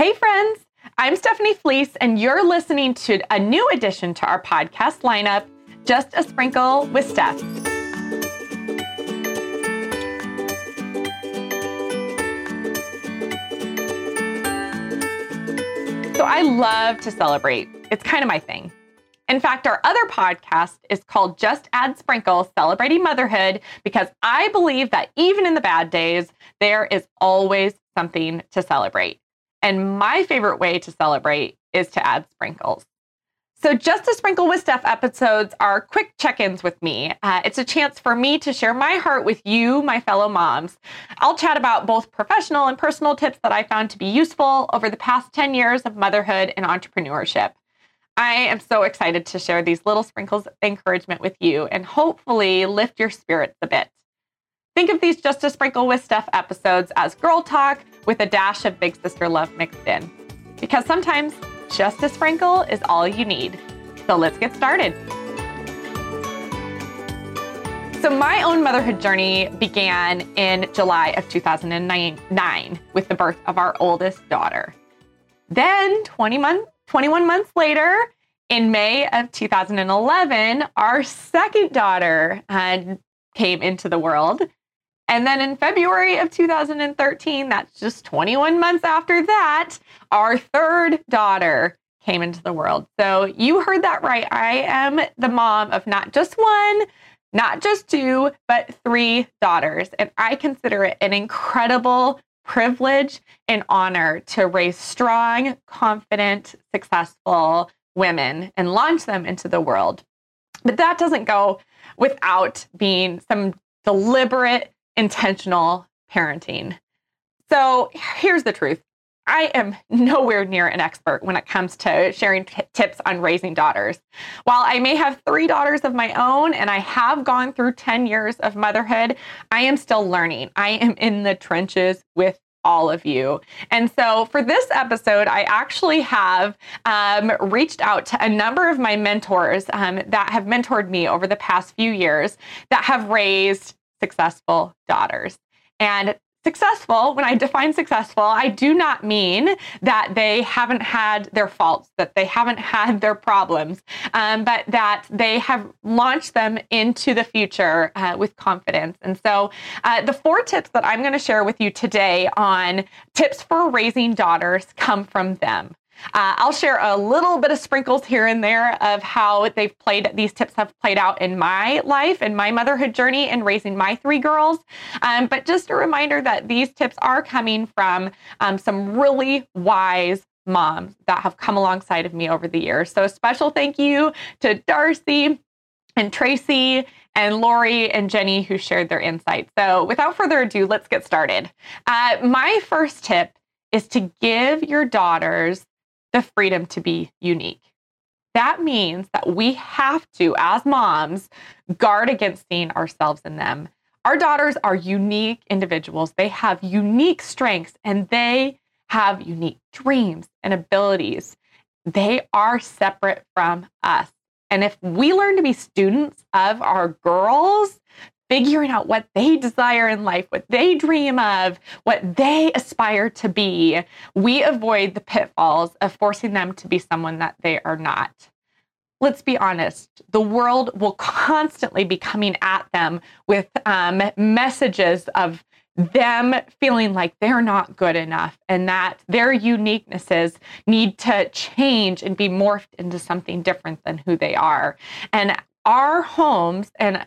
Hey, friends, I'm Stephanie Fleece, and you're listening to a new addition to our podcast lineup, Just a Sprinkle with Steph. So I love to celebrate. It's kind of my thing. In fact, our other podcast is called Just Add Sprinkle Celebrating Motherhood because I believe that even in the bad days, there is always something to celebrate. And my favorite way to celebrate is to add sprinkles. So, Just a Sprinkle with Steph episodes are quick check ins with me. Uh, it's a chance for me to share my heart with you, my fellow moms. I'll chat about both professional and personal tips that I found to be useful over the past 10 years of motherhood and entrepreneurship. I am so excited to share these little sprinkles of encouragement with you and hopefully lift your spirits a bit. Think of these Just a Sprinkle with Steph episodes as girl talk with a dash of big sister love mixed in. Because sometimes just a sprinkle is all you need. So let's get started. So, my own motherhood journey began in July of 2009 with the birth of our oldest daughter. Then, 20 months 21 months later, in May of 2011, our second daughter uh, came into the world. And then in February of 2013, that's just 21 months after that, our third daughter came into the world. So you heard that right. I am the mom of not just one, not just two, but three daughters. And I consider it an incredible privilege and honor to raise strong, confident, successful women and launch them into the world. But that doesn't go without being some deliberate, intentional parenting. So here's the truth I am nowhere near an expert when it comes to sharing t- tips on raising daughters. While I may have three daughters of my own and I have gone through 10 years of motherhood, I am still learning. I am in the trenches with all of you. And so for this episode, I actually have um, reached out to a number of my mentors um, that have mentored me over the past few years that have raised successful daughters. And successful, when I define successful, I do not mean that they haven't had their faults, that they haven't had their problems, um, but that they have launched them into the future uh, with confidence. And so, uh, the four tips that I'm going to share with you today on tips for raising daughters come from them. Uh, I'll share a little bit of sprinkles here and there of how they've played, these tips have played out in my life and my motherhood journey and raising my three girls. Um, but just a reminder that these tips are coming from um, some really wise moms that have come alongside of me over the years. So a special thank you to Darcy and Tracy and Lori and Jenny who shared their insights. So without further ado, let's get started. Uh, my first tip is to give your daughters the freedom to be unique. That means that we have to, as moms, guard against seeing ourselves in them. Our daughters are unique individuals. They have unique strengths and they have unique dreams and abilities. They are separate from us. And if we learn to be students of our girls, figuring out what they desire in life, what they dream of, what they aspire to be, we avoid the pitfalls of forcing them to be someone that they are not. Let's be honest, the world will constantly be coming at them with um, messages of them feeling like they're not good enough and that their uniquenesses need to change and be morphed into something different than who they are. And our homes and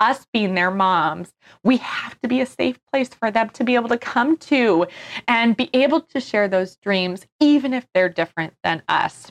us being their moms, we have to be a safe place for them to be able to come to and be able to share those dreams, even if they're different than us.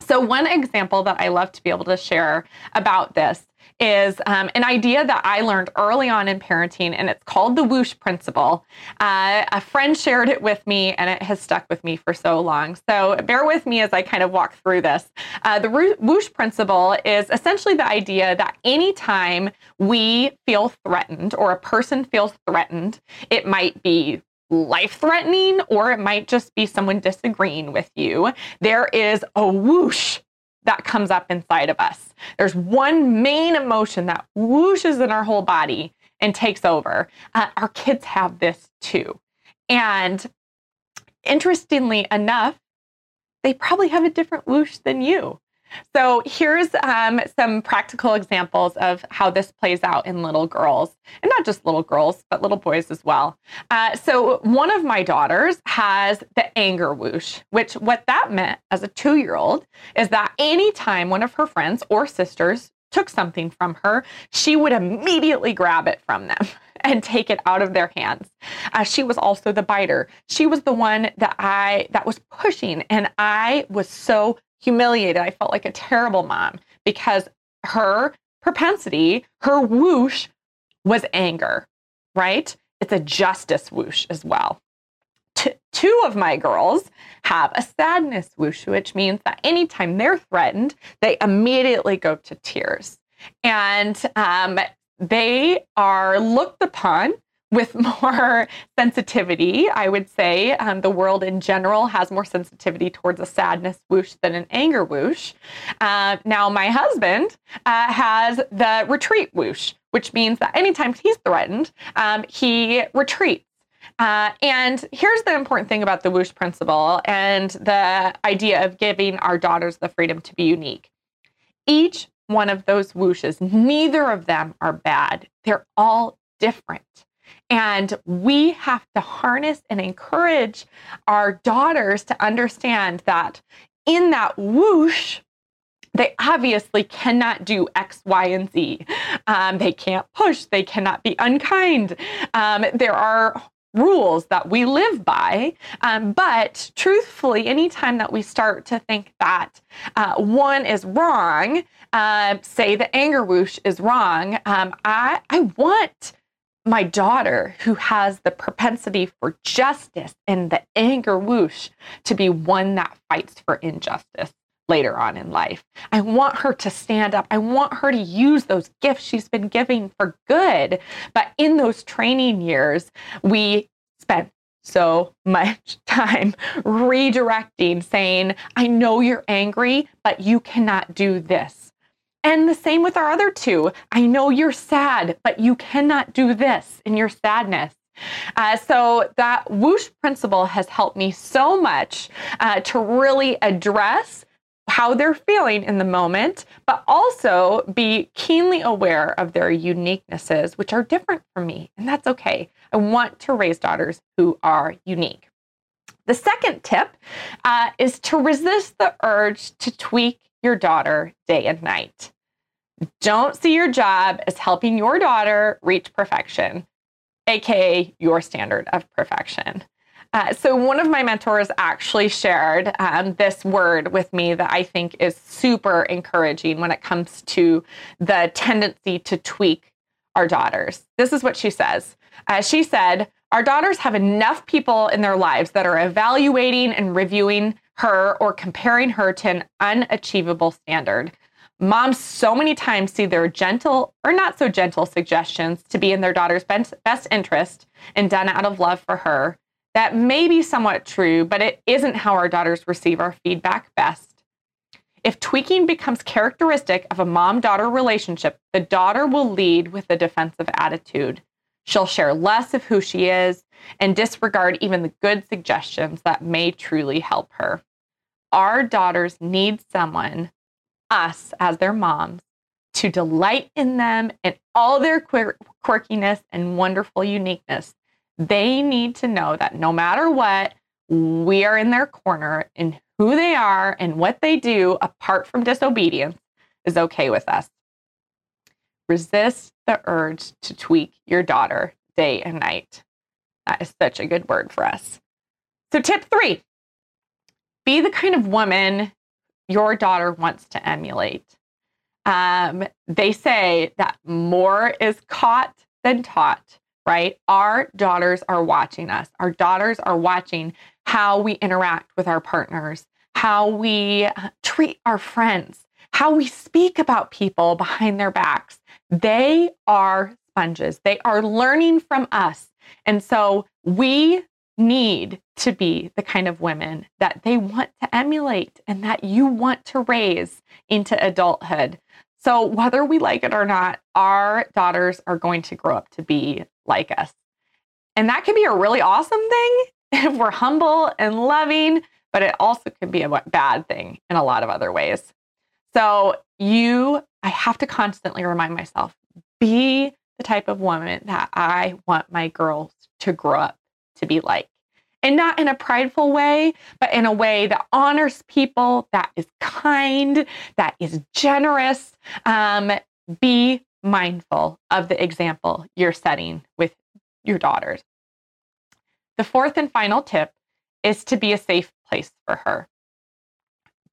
So, one example that I love to be able to share about this is um, an idea that I learned early on in parenting, and it's called the whoosh principle. Uh, a friend shared it with me, and it has stuck with me for so long. So bear with me as I kind of walk through this. Uh, the whoosh principle is essentially the idea that anytime we feel threatened or a person feels threatened, it might be life threatening or it might just be someone disagreeing with you, there is a whoosh that comes up inside of us. There's one main emotion that whooshes in our whole body and takes over. Uh, our kids have this too. And interestingly enough, they probably have a different whoosh than you. So here's um, some practical examples of how this plays out in little girls, and not just little girls, but little boys as well. Uh, so one of my daughters has the anger whoosh, which what that meant as a two-year-old is that anytime one of her friends or sisters took something from her, she would immediately grab it from them and take it out of their hands. Uh, she was also the biter. She was the one that I that was pushing, and I was so humiliated. I felt like a terrible mom because her propensity, her whoosh was anger, right? It's a justice whoosh as well. T- two of my girls have a sadness whoosh, which means that anytime they're threatened, they immediately go to tears. And um, they are looked upon with more sensitivity. I would say um, the world in general has more sensitivity towards a sadness whoosh than an anger whoosh. Uh, now, my husband uh, has the retreat whoosh, which means that anytime he's threatened, um, he retreats. Uh, and here's the important thing about the whoosh principle and the idea of giving our daughters the freedom to be unique. Each one of those whooshes, neither of them are bad. They're all different. And we have to harness and encourage our daughters to understand that in that whoosh, they obviously cannot do X, Y, and Z. Um, they can't push. They cannot be unkind. Um, there are rules that we live by. Um, but truthfully, anytime that we start to think that uh, one is wrong, uh, say the anger whoosh is wrong, um, I, I want my daughter, who has the propensity for justice and the anger whoosh, to be one that fights for injustice later on in life. I want her to stand up. I want her to use those gifts she's been giving for good. But in those training years, we spent so much time redirecting, saying, I know you're angry, but you cannot do this. And the same with our other two. I know you're sad, but you cannot do this in your sadness. Uh, so that whoosh principle has helped me so much uh, to really address how they're feeling in the moment, but also be keenly aware of their uniquenesses, which are different from me. And that's okay. I want to raise daughters who are unique. The second tip uh, is to resist the urge to tweak your daughter day and night. Don't see your job as helping your daughter reach perfection, aka your standard of perfection. Uh, so, one of my mentors actually shared um, this word with me that I think is super encouraging when it comes to the tendency to tweak our daughters. This is what she says. Uh, she said, Our daughters have enough people in their lives that are evaluating and reviewing her or comparing her to an unachievable standard. Moms so many times see their gentle or not so gentle suggestions to be in their daughter's best interest and done out of love for her. That may be somewhat true, but it isn't how our daughters receive our feedback best. If tweaking becomes characteristic of a mom daughter relationship, the daughter will lead with a defensive attitude. She'll share less of who she is and disregard even the good suggestions that may truly help her our daughters need someone, us as their moms, to delight in them and all their quirkiness and wonderful uniqueness. They need to know that no matter what, we are in their corner and who they are and what they do apart from disobedience is okay with us. Resist the urge to tweak your daughter day and night. That is such a good word for us. So, tip three be the kind of woman your daughter wants to emulate. Um, they say that more is caught than taught, right? Our daughters are watching us. Our daughters are watching how we interact with our partners, how we uh, treat our friends, how we speak about people behind their backs. They are sponges, they are learning from us. And so we need to be the kind of women that they want to emulate and that you want to raise into adulthood. So, whether we like it or not, our daughters are going to grow up to be like us. And that can be a really awesome thing. if we're humble and loving, but it also can be a bad thing in a lot of other ways. So, you, I have to constantly remind myself be the type of woman that I want my girls to grow up to be like. And not in a prideful way, but in a way that honors people, that is kind, that is generous. Um, be mindful of the example you're setting with your daughters. The fourth and final tip is to be a safe place for her.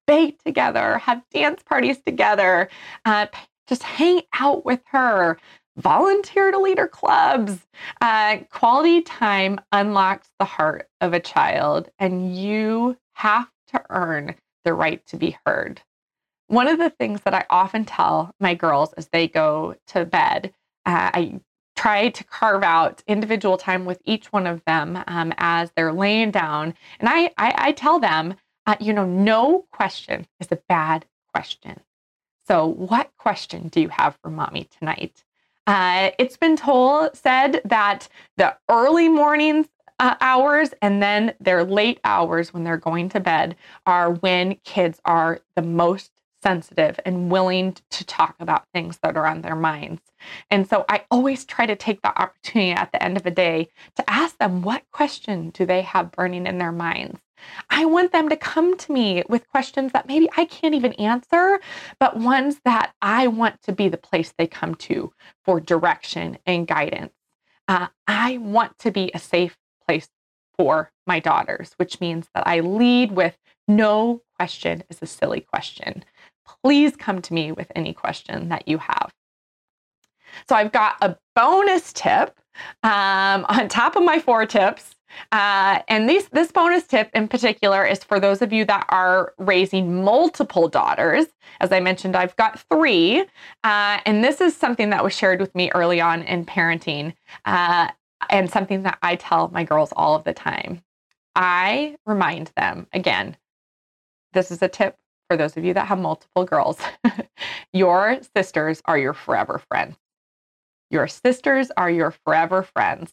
Bake together, have dance parties together, uh, just hang out with her, volunteer to leader clubs. Uh, quality time unlocks the heart of a child, and you have to earn the right to be heard. One of the things that I often tell my girls as they go to bed, uh, I try to carve out individual time with each one of them um, as they're laying down. And I, I, I tell them, uh, you know, no question is a bad question. So, what question do you have for mommy tonight? Uh, it's been told, said that the early mornings uh, hours and then their late hours when they're going to bed are when kids are the most sensitive and willing to talk about things that are on their minds. And so I always try to take the opportunity at the end of a day to ask them what question do they have burning in their minds? I want them to come to me with questions that maybe I can't even answer, but ones that I want to be the place they come to for direction and guidance. Uh, I want to be a safe place for my daughters, which means that I lead with no question is a silly question. Please come to me with any question that you have. So I've got a bonus tip um, on top of my four tips uh, and these, this bonus tip in particular is for those of you that are raising multiple daughters. As I mentioned, I've got three. Uh, and this is something that was shared with me early on in parenting uh, and something that I tell my girls all of the time. I remind them again, this is a tip for those of you that have multiple girls. your sisters are your forever friends. Your sisters are your forever friends.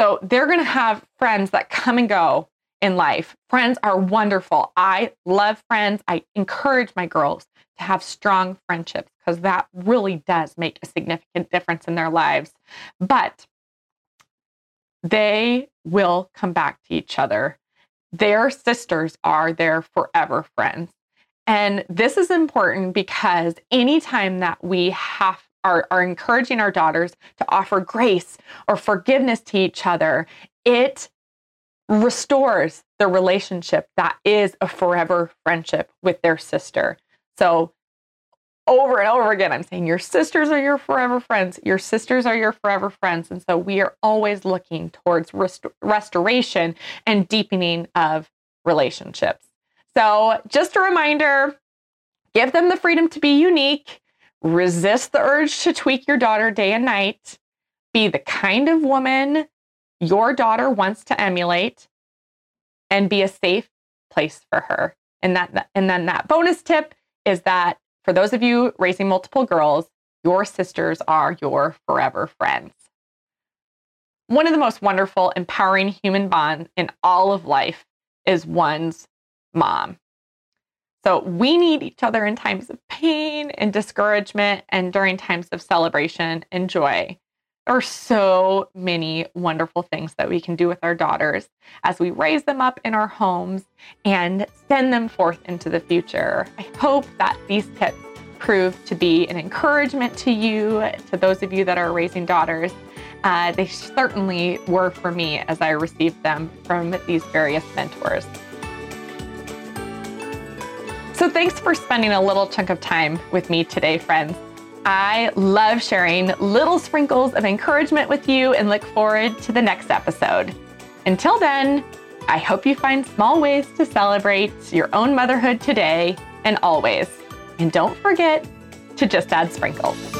So they're going to have friends that come and go in life. Friends are wonderful. I love friends. I encourage my girls to have strong friendships because that really does make a significant difference in their lives. But they will come back to each other. Their sisters are their forever friends. And this is important because anytime that we have are, are encouraging our daughters to offer grace or forgiveness to each other, it restores the relationship that is a forever friendship with their sister. So, over and over again, I'm saying your sisters are your forever friends. Your sisters are your forever friends. And so we are always looking towards rest- restoration and deepening of relationships. So, just a reminder give them the freedom to be unique resist the urge to tweak your daughter day and night, be the kind of woman your daughter wants to emulate, and be a safe place for her. And that and then that bonus tip is that for those of you raising multiple girls, your sisters are your forever friends. One of the most wonderful, empowering human bonds in all of life is one's mom. So we need each other in times of pain and discouragement and during times of celebration and joy. There are so many wonderful things that we can do with our daughters as we raise them up in our homes and send them forth into the future. I hope that these tips prove to be an encouragement to you, to those of you that are raising daughters. Uh, they certainly were for me as I received them from these various mentors. So, thanks for spending a little chunk of time with me today, friends. I love sharing little sprinkles of encouragement with you and look forward to the next episode. Until then, I hope you find small ways to celebrate your own motherhood today and always. And don't forget to just add sprinkles.